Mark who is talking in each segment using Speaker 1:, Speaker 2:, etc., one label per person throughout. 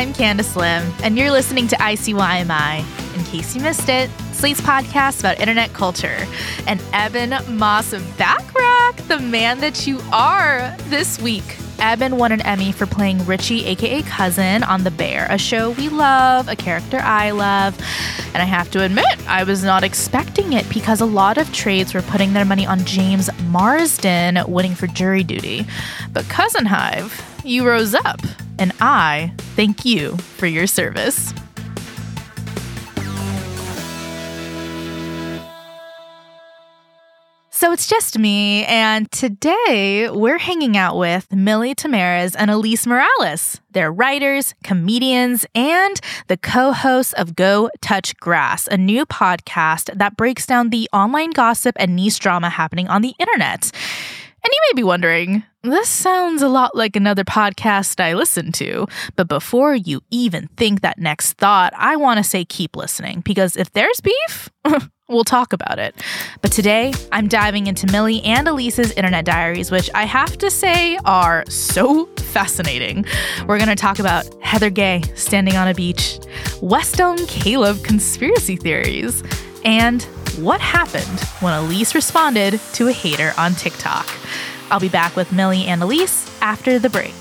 Speaker 1: I'm Candice Lim, and you're listening to ICYMI. In case you missed it, Slate's podcast about internet culture. And Ebon Moss of Bachrach, the man that you are this week. Ebon won an Emmy for playing Richie, aka Cousin, on The Bear, a show we love, a character I love. And I have to admit, I was not expecting it because a lot of trades were putting their money on James Marsden winning for jury duty. But Cousin Hive, you rose up, and I thank you for your service. So it's just me, and today we're hanging out with Milly Tamarez and Alise Morales. They're writers, comedians, and the co hosts of Go Touch Grass, a new podcast that breaks down the online gossip and niche drama happening on the internet. And you may be wondering, this sounds a lot like another podcast I listen to. But before you even think that next thought, I want to say keep listening because if there's beef, we'll talk about it. But today, I'm diving into Milly and Alise's internet diaries, which I have to say are so fascinating. We're going to talk about Heather Gay standing on a beach, West Elm Caleb conspiracy theories, and what happened when Alise responded to a hater on TikTok. I'll be back with Milly and Alise after the break.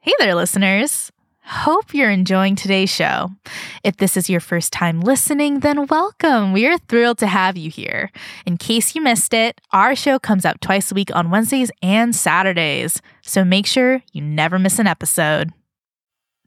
Speaker 1: Hey there, listeners. Hope you're enjoying today's show. If this is your first time listening, then welcome. We are thrilled to have you here. In case you missed it, our show comes out twice a week on Wednesdays and Saturdays, so make sure you never miss an episode.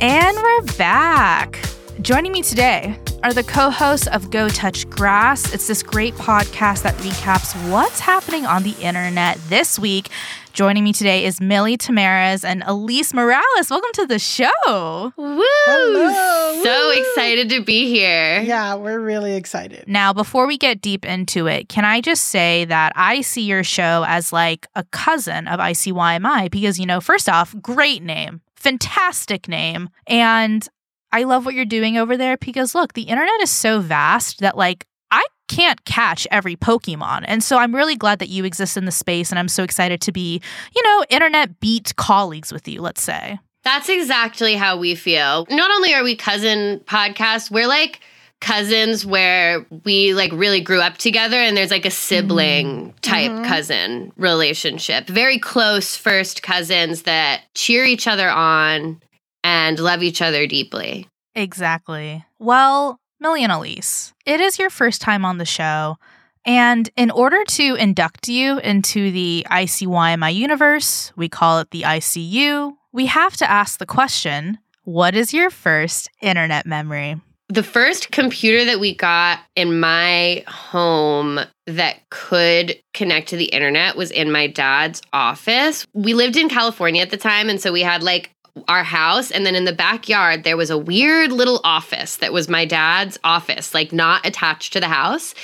Speaker 1: And we're back. Joining me today are the co hosts of Go Touch Grass. It's this great podcast that recaps what's happening on the internet this week. Joining me today is Milly Tamarez and Alise Morales. Welcome to the show.
Speaker 2: Woo!
Speaker 3: Hello,
Speaker 2: So
Speaker 3: woo.
Speaker 2: excited to be here.
Speaker 3: Yeah, we're really excited.
Speaker 1: Now, before we get deep into it, can I just say that I see your show as like a cousin of ICYMI because, you know, first off, great name, fantastic name. And I love what you're doing over there because, look, the internet is so vast that, like, I can't catch every Pokemon. And so I'm really glad that you exist in the space. And I'm so excited to be, you know, internet beat colleagues with you, let's say.
Speaker 2: That's exactly how we feel. Not only are we cousin podcasts, we're like cousins where we like really grew up together and there's like a sibling mm-hmm. type mm-hmm. cousin relationship. Very close first cousins that cheer each other on and love each other deeply.
Speaker 1: Exactly. Well, Milly and Alise, it is your first time on the show. And in order to induct you into the ICYMI universe, we call it the ICU, we have to ask the question what is your first internet memory?
Speaker 2: The first computer that we got in my home that could connect to the internet was in my dad's office. We lived in California at the time. And so we had like our house. And then in the backyard, there was a weird little office that was my dad's office, like not attached to the house.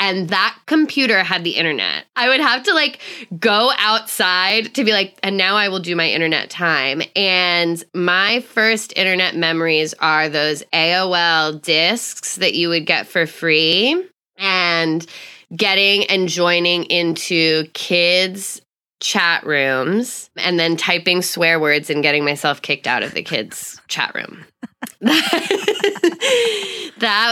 Speaker 2: And that computer had the internet. I would have to like go outside to be like, and now I will do my internet time. And my first internet memories are those AOL discs that you would get for free and getting and joining into kids chat rooms and then typing swear words and getting myself kicked out of the kids chat room. that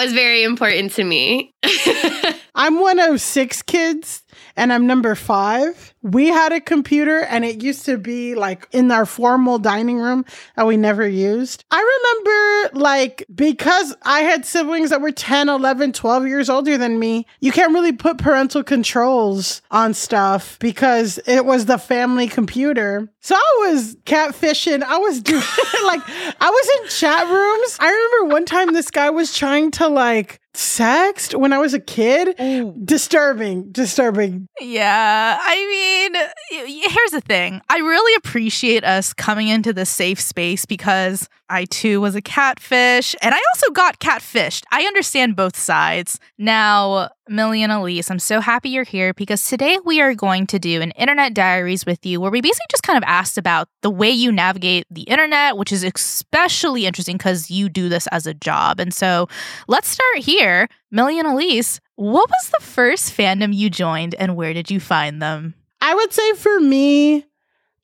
Speaker 2: was very important to me.
Speaker 3: I'm one of six kids and I'm number five. We had a computer and it used to be like in our formal dining room that we never used. I remember like because I had siblings that were 10, 11, 12 years older than me, you can't really put parental controls on stuff because it was the family computer. So I was catfishing. I was doing like I was in chat rooms. I remember one time this guy was trying to like sext when I was a kid. Ooh. Disturbing, disturbing.
Speaker 1: Yeah. I mean, here's the thing I really appreciate us coming into this safe space because I too was a catfish and I also got catfished. I understand both sides. Now, Milly and Alise, I'm so happy you're here because today we are going to do an internet diaries with you where we basically just kind of asked about the way you navigate the internet, which is especially interesting because you do this as a job. And so let's start here. Milly and Alise, what was the first fandom you joined and where did you find them?
Speaker 3: I would say for me,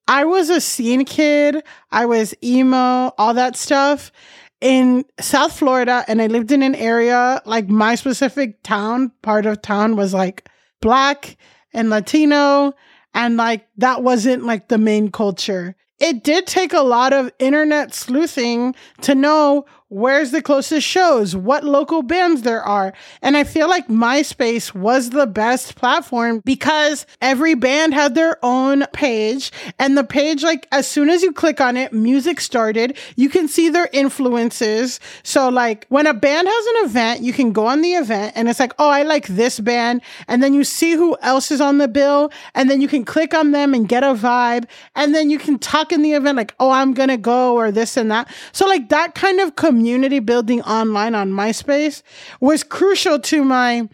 Speaker 3: I was a scene kid. I was emo, all that stuff in South Florida. And I lived in an area like my specific town, part of town was like black and Latino. And like that wasn't like the main culture. It did take a lot of internet sleuthing to know where's the closest shows, what local bands there are. And I feel like MySpace was the best platform because every band had their own page. And the page, like, as soon as you click on it, music started. You can see their influences. So, like, when a band has an event, you can go on the event and it's like, oh, I like this band. And then you see who else is on the bill. And then you can click on them and get a vibe. And then you can talk in the event, like, oh, I'm going to go or this and that. So, like, that kind of community community building online on MySpace was crucial to my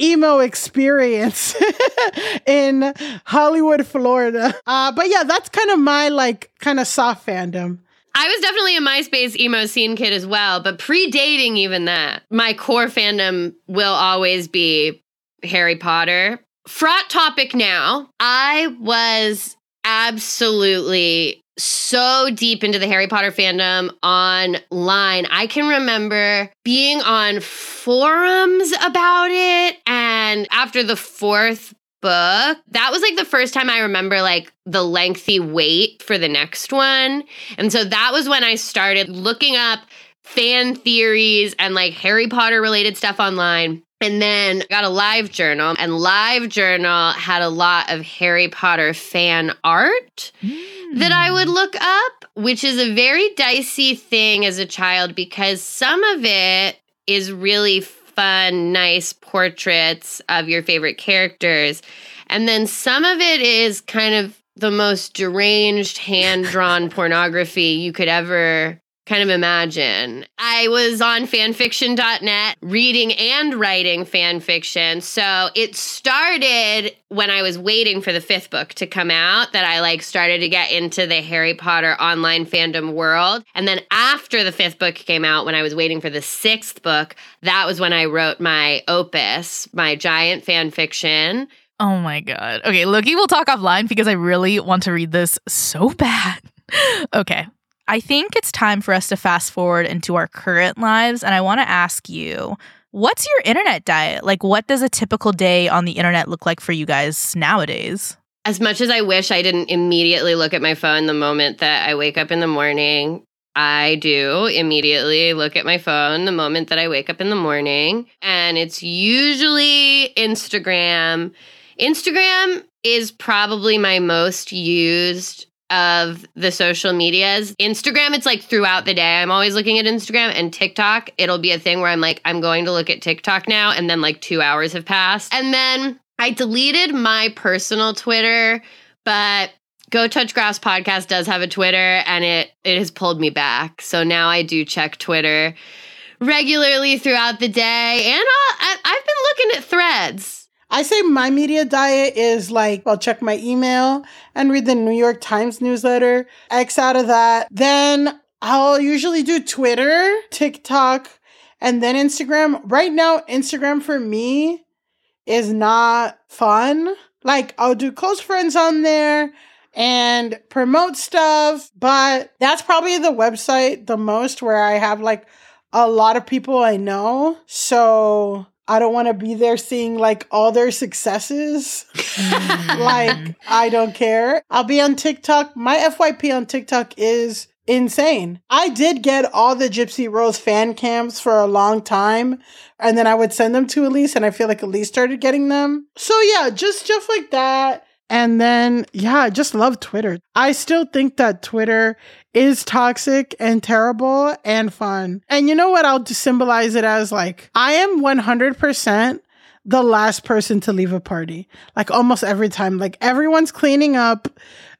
Speaker 3: emo experience in Hollywood, Florida. Uh, but yeah, that's kind of my like kind of soft fandom.
Speaker 2: I was definitely a MySpace emo scene kid as well, but predating even that, my core fandom will always be Harry Potter. Fraught topic now. I was absolutely so deep into the Harry Potter fandom online. I can remember being on forums about it. And after the fourth book, that was like the first time I remember like the lengthy wait for the next one. And so that was when I started looking up fan theories and like Harry Potter related stuff online. And then got a live journal, and live journal had a lot of Harry Potter fan art mm. that I would look up, which is a very dicey thing as a child because some of it is really fun, nice portraits of your favorite characters. And then some of it is kind of the most deranged hand drawn pornography you could ever kind of imagine. I was on fanfiction.net reading and writing fanfiction. So it started when I was waiting for the fifth book to come out that I like started to get into the Harry Potter online fandom world. And then after the fifth book came out, when I was waiting for the sixth book, that was when I wrote my opus, my giant fanfiction.
Speaker 1: Oh my God. Okay, Loki, we'll talk offline because I really want to read this so bad. okay, I think it's time for us to fast forward into our current lives. And I want to ask you, what's your internet diet? Like, what does a typical day on the internet look like for you guys nowadays?
Speaker 2: As much as I wish I didn't immediately look at my phone the moment that I wake up in the morning, I do immediately look at my phone the moment that I wake up in the morning. And it's usually Instagram. Instagram is probably my most used of the social medias. Instagram, it's like throughout the day. I'm always looking at Instagram and TikTok. It'll be a thing where I'm like, I'm going to look at TikTok now. And then like two hours have passed. And then I deleted my personal Twitter, but Go Touch Grass podcast does have a Twitter and it it has pulled me back. So now I do check Twitter regularly throughout the day and I'll, I've been looking at threads.
Speaker 3: I say my media diet is like I'll check my email and read the New York Times newsletter. X out of that. Then I'll usually do Twitter, TikTok, and then Instagram. Right now, Instagram for me is not fun. Like I'll do close friends on there and promote stuff, but that's probably the website the most where I have like a lot of people I know. So I don't want to be there seeing like all their successes. Mm. like, I don't care. I'll be on TikTok. My FYP on TikTok is insane. I did get all the Gypsy Rose fan cams for a long time. And then I would send them to Alise, and I feel like Alise started getting them. So, yeah, just stuff like that. And then, yeah, I just love Twitter. I still think that Twitter is toxic and terrible and fun. And you know what? I'll symbolize it as like, I am 100% the last person to leave a party. Like almost every time. Like everyone's cleaning up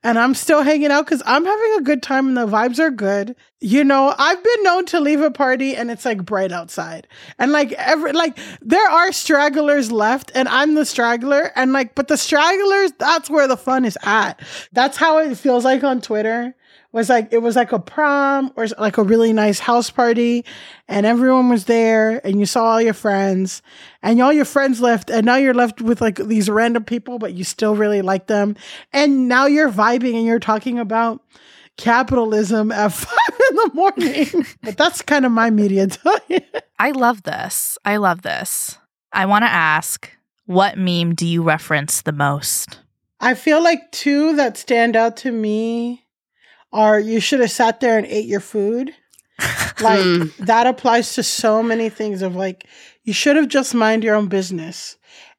Speaker 3: and I'm still hanging out because I'm having a good time and the vibes are good. You know, I've been known to leave a party and it's like bright outside. And like every like there are stragglers left and I'm the straggler. And like, but the stragglers, that's where the fun is at. That's how it feels like on Twitter was like it was like a prom or like a really nice house party and everyone was there and you saw all your friends and all your friends left and now you're left with like these random people but you still really like them and now you're vibing and you're talking about capitalism at five in the morning but that's kind of my media diet
Speaker 1: I love this. I love this. I want to ask, what meme do you reference the most?
Speaker 3: i feel like two that stand out to me are you should have sat there and ate your food like
Speaker 2: Hmm.
Speaker 3: that applies to so many things of like you should have just mind your own business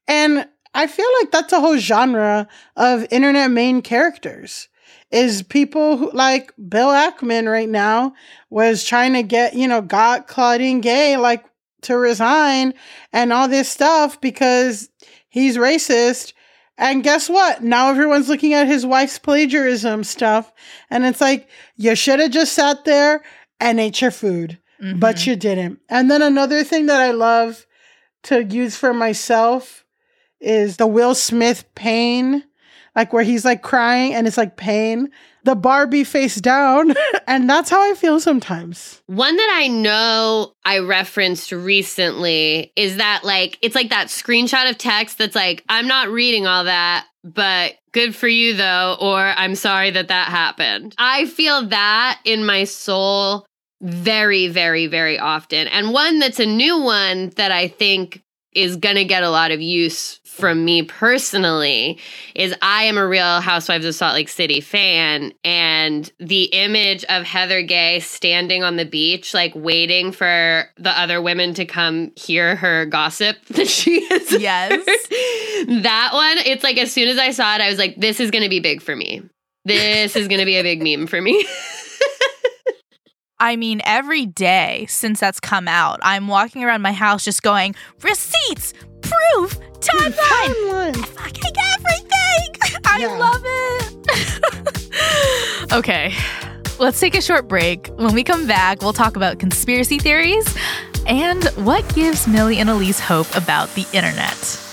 Speaker 3: and i feel like that's a whole genre of internet main characters is people who like bill ackman right now was trying to get you know got claudine gay like to resign and all this stuff because he's racist and guess what? Now everyone's looking at his wife's plagiarism stuff. And it's like, you should have just sat there and ate your food, but mm-hmm. you didn't. And then another thing that I love to use for myself is the Will Smith pain, like where he's like crying and it's like pain. The Barbie face down. and that's how I feel sometimes.
Speaker 2: One that I know I referenced recently is that like it's like that screenshot of text that's like I'm not reading all that, but good for you though or I'm sorry that that happened. I feel that in my soul very very very often. And one that's a new one that I think is going to get a lot of use from me personally is I am a real Housewives of Salt Lake City fan and the image of Heather Gay standing on the beach like waiting for the other women to come hear her gossip that she is.
Speaker 1: Yes.
Speaker 2: heard. that one it's like as soon as I saw it I was like this is going to be big for me. This is going to be a big meme for me.
Speaker 1: I mean, every day since that's come out, I'm walking around my house just going, receipts, proof, timeline,
Speaker 3: Timeline.
Speaker 1: fucking everything. I
Speaker 3: Yeah.
Speaker 1: love it. okay, let's take a short break. When we come back, we'll talk about conspiracy theories and what gives Milly and Alise hope about the internet.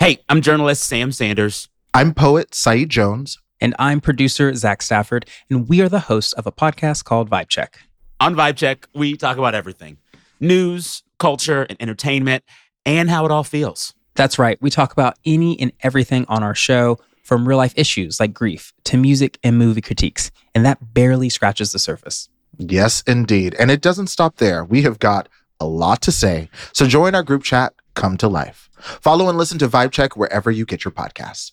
Speaker 4: Hey, I'm journalist Sam Sanders.
Speaker 5: I'm poet Saeed Jones.
Speaker 6: And I'm producer Zach Stafford, and we are the hosts of a podcast called Vibe Check.
Speaker 4: On Vibe Check, we talk about everything news, culture, and entertainment, and how it all feels.
Speaker 6: That's right, we talk about any and everything on our show, from real life issues like grief to music and movie critiques, and that barely scratches the surface.
Speaker 5: Yes, indeed. And it doesn't stop there. We have got a lot to say. So join our group chat, Come to Life. Follow and listen to Vibe Check wherever you get your podcasts.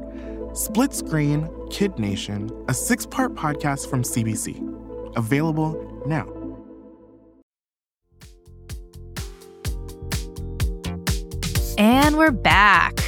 Speaker 7: Split Screen Kid Nation, a six part podcast from CBC. Available now.
Speaker 1: And we're back.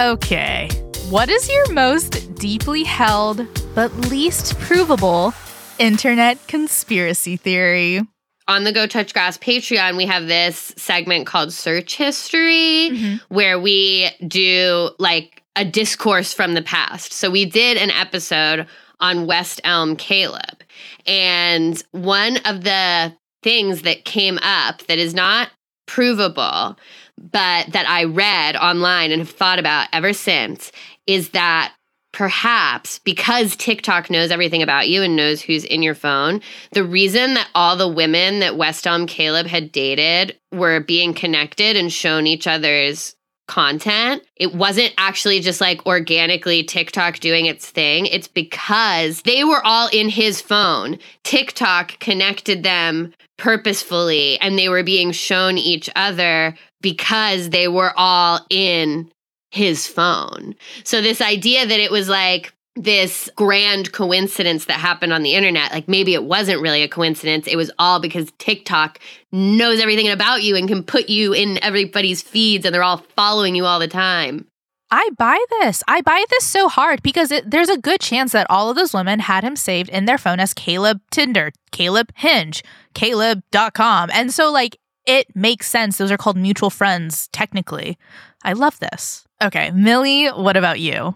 Speaker 1: Okay. What is your most deeply held but least provable internet conspiracy theory?
Speaker 2: on the Go Touch Grass Patreon, we have this segment called Search History, mm-hmm. where we do like a discourse from the past. So we did an episode on West Elm Caleb. And one of the things that came up that is not provable, but that I read online and have thought about ever since is that perhaps because TikTok knows everything about you and knows who's in your phone, the reason that all the women that West Elm Caleb had dated were being connected and shown each other's content, it wasn't actually just like organically TikTok doing its thing. It's because they were all in his phone. TikTok connected them purposefully and they were being shown each other because they were all in his phone. So this idea that it was like this grand coincidence that happened on the internet, like maybe it wasn't really a coincidence. It was all because TikTok knows everything about you and can put you in everybody's feeds and they're all following you all the time.
Speaker 1: I buy this. I buy this so hard because it, there's a good chance that all of those women had him saved in their phone as Caleb Tinder, Caleb Hinge, Caleb.com. And so, like, it makes sense. Those are called mutual friends, technically. I love this. Okay, Milly, what about you?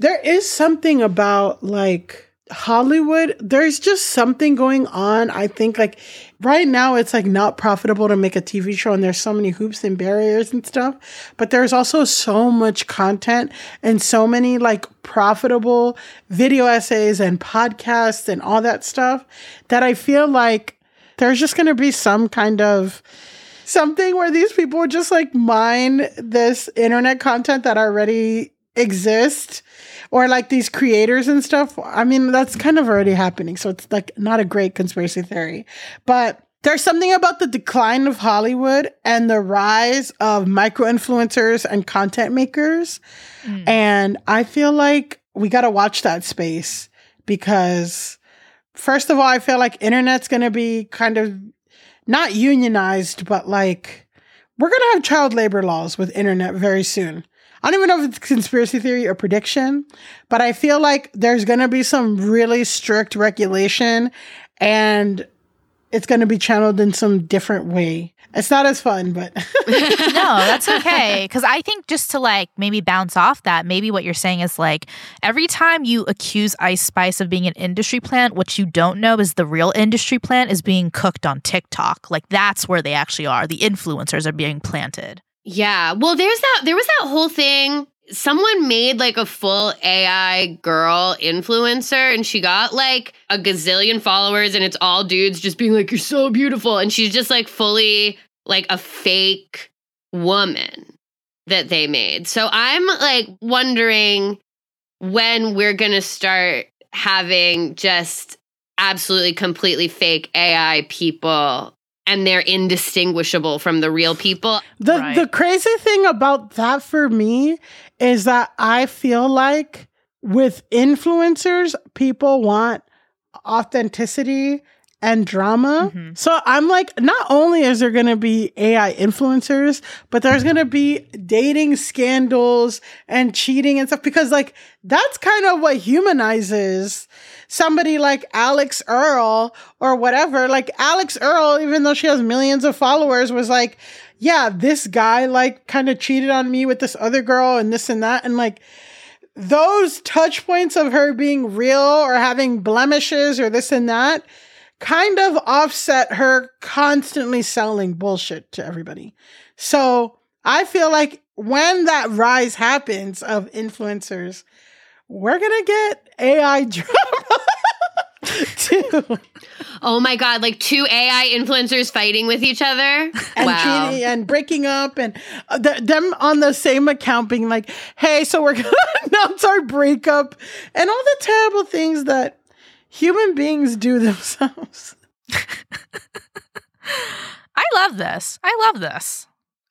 Speaker 3: There is something about like Hollywood. There's just something going on. I think like right now it's like not profitable to make a TV show and there's so many hoops and barriers and stuff. But there's also so much content and so many like profitable video essays and podcasts and all that stuff that I feel like there's just going to be some kind of something where these people just like mine this internet content that already exists or like these creators and stuff. I mean, that's kind of already happening. So it's like not a great conspiracy theory, but there's something about the decline of Hollywood and the rise of micro influencers and content makers. Hmm. And I feel like we got to watch that space because first of all, I feel like internet's going to be kind of not unionized, but like we're going to have child labor laws with internet very soon. I don't even know if it's conspiracy theory or prediction, but I feel like there's going to be some really strict regulation and it's going to be channeled in some different way. It's not as fun, but
Speaker 1: no, that's okay. Because I think just to like maybe bounce off that, maybe what you're saying is like every time you accuse Ice Spice of being an industry plant, what you don't know is the real industry plant is being cooked on TikTok. Like that's where they actually are. The influencers are being planted.
Speaker 2: Yeah. Well, there's that there was that whole thing someone made like a full AI girl influencer and she got like a gazillion followers and it's all dudes just being like you're so beautiful and she's just like fully like a fake woman that they made. So I'm like wondering when we're going to start having just absolutely completely fake AI people and they're indistinguishable from the real people.
Speaker 3: The
Speaker 1: Right.
Speaker 3: the crazy thing about that for me is that I feel like with influencers, people want authenticity and drama.
Speaker 1: Mhm.
Speaker 3: So I'm like, not only is there going to be AI influencers, but there's going to be dating scandals and cheating and stuff because like that's kind of what humanizes somebody like Alex Earle or whatever. Like Alex Earle, even though she has millions of followers, was like, yeah, this guy like kind of cheated on me with this other girl and this and that. And like, those touch points of her being real or having blemishes or this and that kind of offset her constantly selling bullshit to everybody. So I feel like when that rise happens of influencers, we're gonna get AI drama too.
Speaker 2: Oh my god, like two AI influencers fighting with each other?
Speaker 3: and
Speaker 2: wow.
Speaker 3: cheating and breaking up and uh, th- them on the same account being like, hey, so we're going to announce our breakup and all the terrible things that human beings do themselves.
Speaker 1: I love this. I love this.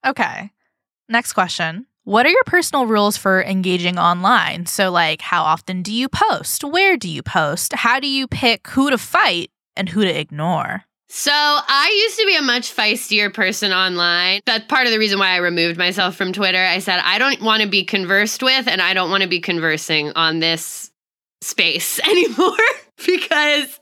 Speaker 1: Okay. Next question. What are your personal rules for engaging online? So, like, how often do you post? Where do you post? How do you pick who to fight and who to ignore?
Speaker 2: So I used to be a much feistier person online. That's part of the reason why I removed myself from Twitter. I said I don't want to be conversed with and I don't want to be conversing on this space anymore because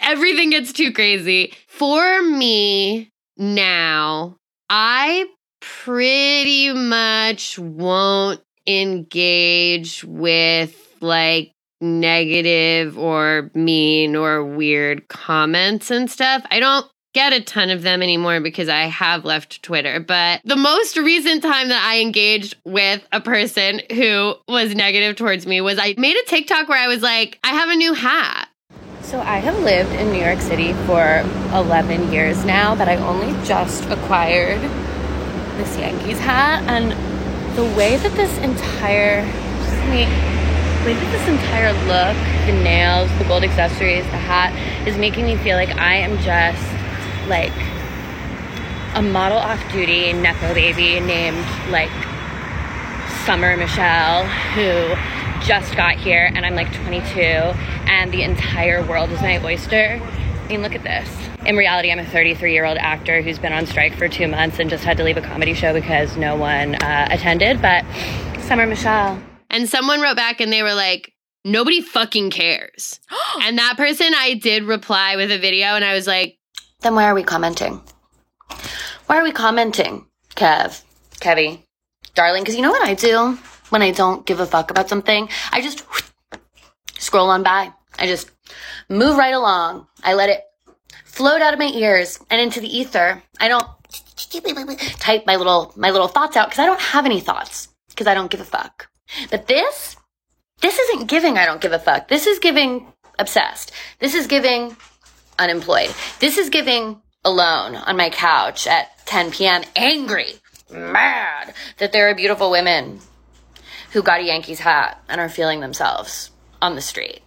Speaker 2: everything gets too crazy. For me now, I pretty much won't engage with like negative or mean or weird comments and stuff. I don't get a ton of them anymore because I have left Twitter. But the most recent time that I engaged with a person who was negative towards me was I made a TikTok where I was like, I have a new hat.
Speaker 8: So I have lived in New York City for 11 years now, but I only just acquired this Yankees hat. And the way that this entire, just me, the way that this entire look, the nails, the gold accessories, the hat, is making me feel like I am just like a model off duty Nepo baby named like Summer Michelle who just got here and I'm like 22 and the entire world is my oyster. I mean, look at this. In reality, I'm a 33 year old actor who's been on strike for two months and just had to leave a comedy show because no one uh, attended. But Summer Michelle.
Speaker 2: And someone wrote back and they were like, nobody fucking cares. and that person, I did reply with a video and I was like,
Speaker 8: Then why are we commenting? Why are we commenting, Kev? Kevy? Darling, because you know what I do when I don't give a fuck about something? I just scroll on by. I just move right along. I let it float out of my ears and into the ether. I don't type my little my little thoughts out because I don't have any thoughts because I don't give a fuck. But this, this isn't giving I don't give a fuck. This is giving obsessed. This is giving unemployed. This is giving alone on my couch at 10 p.m. angry, mad that there are beautiful women who got a Yankees hat and are feeling themselves on the street.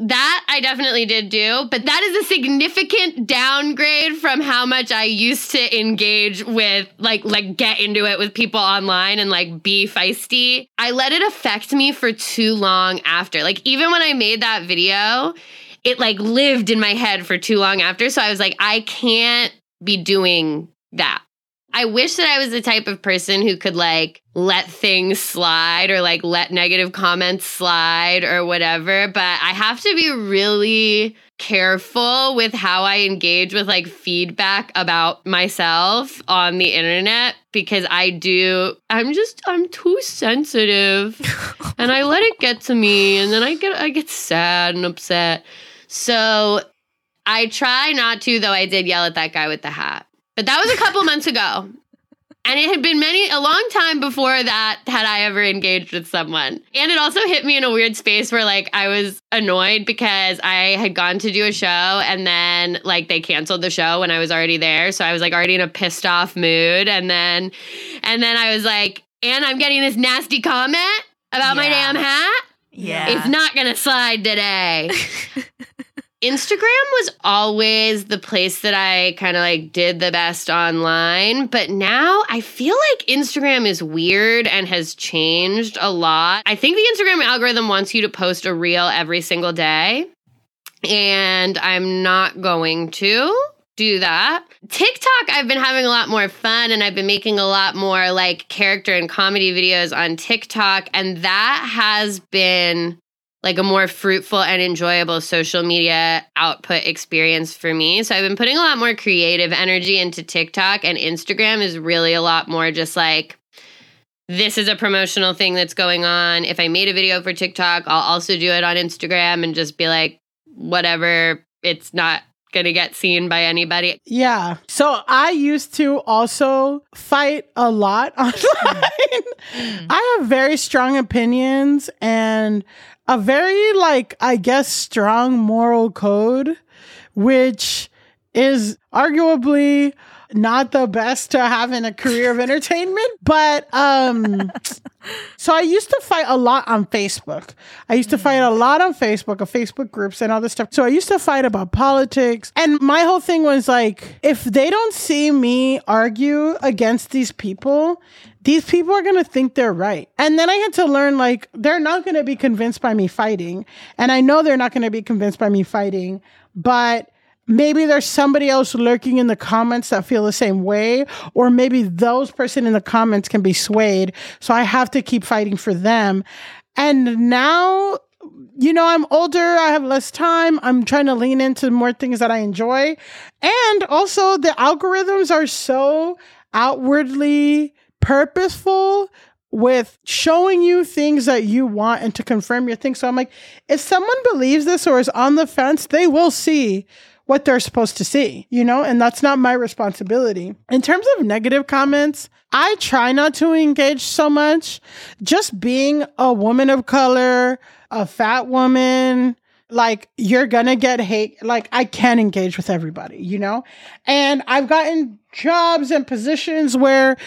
Speaker 2: That I definitely did do, but that is a significant downgrade from how much I used to engage with like like get into it with people online and like be feisty. I let it affect me for too long after. Like even when I made that video, it like lived in my head for too long after, so I was like I can't be doing that. I wish that I was the type of person who could like let things slide or like let negative comments slide or whatever, but I have to be really careful with how I engage with like feedback about myself on the internet because I do I'm just I'm too sensitive and I let it get to me and then I get I get sad and upset. So I try not to though I did yell at that guy with the hat. But that was a couple months ago. And it had been many, a long time before that had I ever engaged with someone. And it also hit me in a weird space where like I was annoyed because I had gone to do a show and then like they canceled the show when I was already there. So I was like already in a pissed off mood. And then, and then I was like, and I'm getting this nasty comment about my damn hat.
Speaker 1: Yeah.
Speaker 2: It's not gonna slide today. Instagram was always the place that I kind of like did the best online, but now I feel like Instagram is weird and has changed a lot. I think the Instagram algorithm wants you to post a reel every single day, and I'm not going to do that. TikTok, I've been having a lot more fun and I've been making a lot more like character and comedy videos on TikTok, and that has been like a more fruitful and enjoyable social media output experience for me. So I've been putting a lot more creative energy into TikTok and Instagram is really a lot more just like this is a promotional thing that's going on. If I made a video for TikTok, I'll also do it on Instagram and just be like whatever, it's not going to get seen by anybody.
Speaker 3: Yeah. So I used to also fight a lot online. Mm-hmm. I have very strong opinions and a very, like, I guess, strong moral code, which is arguably not the best to have in a career of entertainment. But um so I used to fight a lot on Facebook. I used to fight a lot on Facebook, of Facebook groups and all this stuff. So I used to fight about politics. And my whole thing was like, if they don't see me argue against these people, these people are going to think they're right. And then I had to learn like, they're not going to be convinced by me fighting. And I know they're not going to be convinced by me fighting, but maybe there's somebody else lurking in the comments that feel the same way or maybe those person in the comments can be swayed. So i have to keep fighting for them. And now you know i'm older i have less time i'm trying to lean into more things that i enjoy. And also the algorithms are so outwardly purposeful with showing you things that you want and to confirm your things. So I'm like, if someone believes this or is on the fence, they will see what they're supposed to see, you know, and that's not my responsibility. In terms of negative comments, I try not to engage so much. Just being a woman of color, a fat woman, like you're gonna get hate. Like I can't engage with everybody, you know? And I've gotten jobs and positions where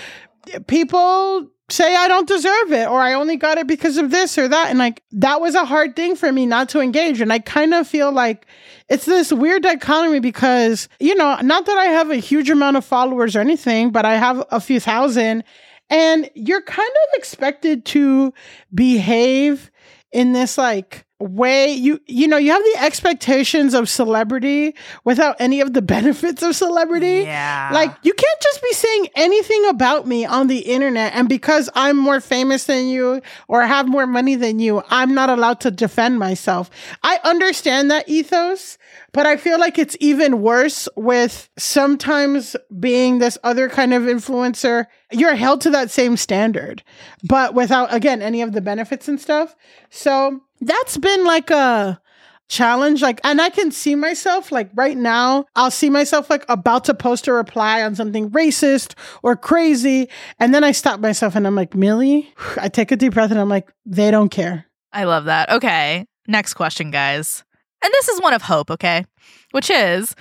Speaker 3: people say I don't deserve it or I only got it because of this or that. And like that was a hard thing for me not to engage. And I kind of feel like it's this weird dichotomy because, you know, not that I have a huge amount of followers or anything, but I have a few thousand. And you're kind of expected to behave in this like way you you know you have the expectations of celebrity without any of the benefits of celebrity.
Speaker 1: Yeah.
Speaker 3: like you can't just be saying anything about me on the internet and because i'm more famous than you or have more money than you i'm not allowed to defend myself. I understand that ethos but i feel like it's even worse with sometimes being this other kind of influencer. You're held to that same standard but without again any of the benefits and stuff. So that's been like a challenge like and i can see myself like right now i'll see myself like about to post a reply on something racist or crazy and then i stop myself and i'm like milly i take a deep breath and i'm like they don't care
Speaker 1: I love that. Okay. Next question, guys. And this is one of hope, okay? Which is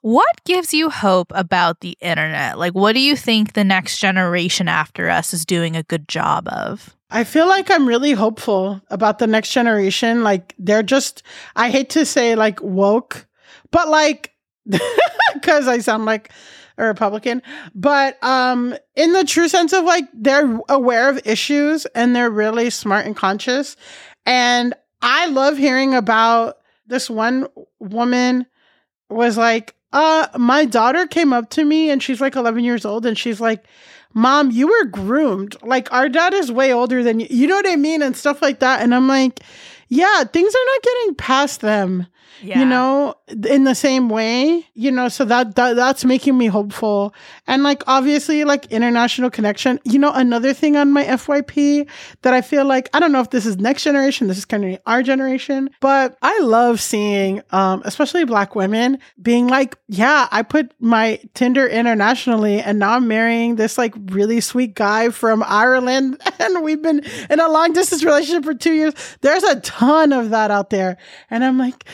Speaker 1: what gives you hope about the internet? Like, what do you think the next generation after us is doing a good job of?
Speaker 3: I feel like I'm really hopeful about the next generation. Like they're just, I hate to say like woke, but like, because I sound like a Republican, but um, in the true sense of like they're aware of issues and they're really smart and conscious. And I love hearing about this one woman was like, uh, my daughter came up to me and she's like 11 years old and she's like, Mom, you were groomed. Like, our dad is way older than you. You know what I mean? And stuff like that. And I'm like, yeah, things are not getting past them, you know, in the same way, you know, so that, that that's making me hopeful. And like, obviously, like international connection, you know, another thing on my FYP that I feel like, I don't know if this is next generation, this is kind of our generation, but I love seeing, um, especially black women being like, yeah, I put my Tinder internationally and now I'm marrying this like really sweet guy from Ireland and we've been in a long distance relationship for two years. There's a ton of that out there. And I'm like,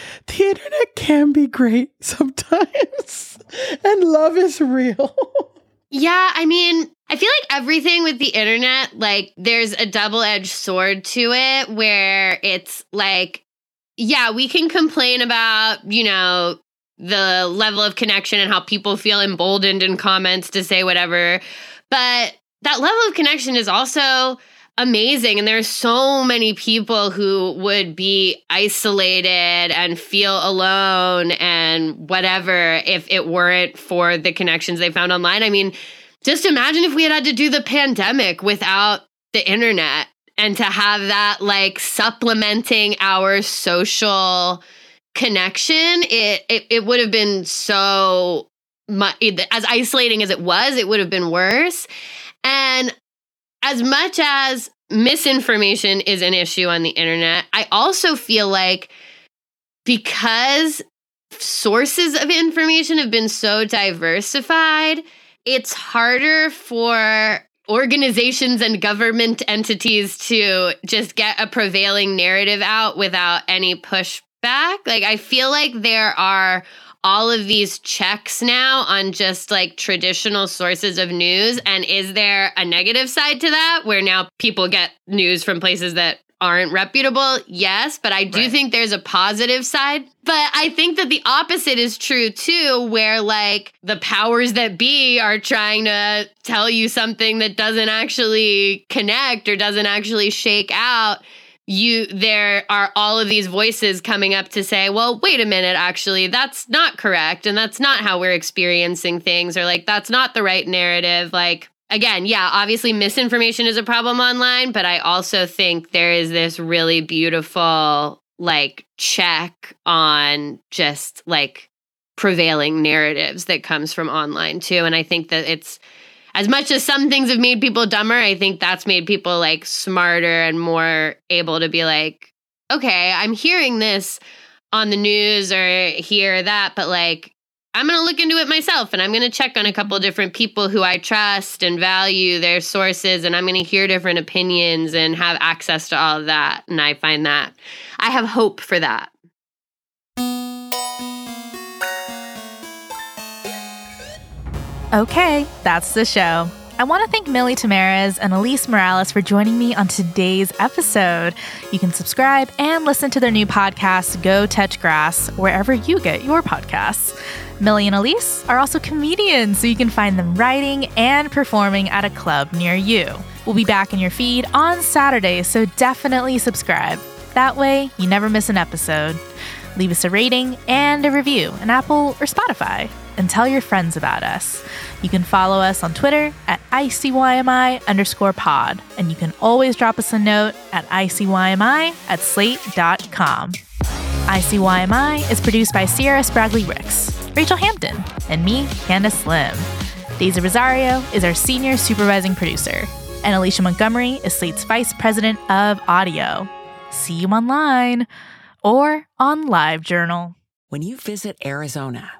Speaker 3: the internet can be great sometimes and love is real.
Speaker 2: Yeah, I mean, I feel like everything with the internet, like, there's a double edged sword to it where it's like, yeah, we can complain about, you know, the level of connection and how people feel emboldened in comments to say whatever. But that level of connection is also amazing. And there's so many people who would be isolated and feel alone and whatever if it weren't for the connections they found online. I mean, just imagine if we had had to do the pandemic without the internet and to have that like supplementing our social connection it it, it would have been so much as isolating as it was it would have been worse and as much as misinformation is an issue on the internet i also feel like because sources of information have been so diversified it's harder for organizations and government entities to just get a prevailing narrative out without any pushback. Like, I feel like there are all of these checks now on just like traditional sources of news. And is there a negative side to that where now people get news from places that aren't reputable? Yes, but I do
Speaker 1: Right.
Speaker 2: think there's a positive side. But I think that the opposite is true too, where like the powers that be are trying to tell you something that doesn't actually connect or doesn't actually shake out you there are all of these voices coming up to say well wait a minute actually that's not correct and that's not how we're experiencing things or like that's not the right narrative like again yeah obviously misinformation is a problem online but i also think there is this really beautiful like check on just like prevailing narratives that comes from online too and i think that it's as much as some things have made people dumber, I think that's made people like smarter and more able to be like, okay, I'm hearing this on the news or hear that, but like, I'm going to look into it myself and I'm going to check on a couple different people who I trust and value their sources and I'm going to hear different opinions and have access to all of that. And I find that I have hope for that.
Speaker 1: Okay, that's the show. I want to thank Milly Tamarez and Alise Morales for joining me on today's episode. You can subscribe and listen to their new podcast, Go Touch Grass, wherever you get your podcasts. Milly and Alise are also comedians, so you can find them writing and performing at a club near you. We'll be back in your feed on Saturday, so definitely subscribe. That way, you never miss an episode. Leave us a rating and a review in Apple or Spotify, and tell your friends about us. You can follow us on Twitter at ICYMI underscore pod, and you can always drop us a note at ICYMI at slate.com. ICYMI is produced by Sierra Spragley Ricks, Rachelle Hampton, and me, Candice Lim. Daisy Rosario is our senior supervising producer, and Alicia Montgomery is Slate's vice president of audio. See you online or on LiveJournal.
Speaker 9: When you visit Arizona,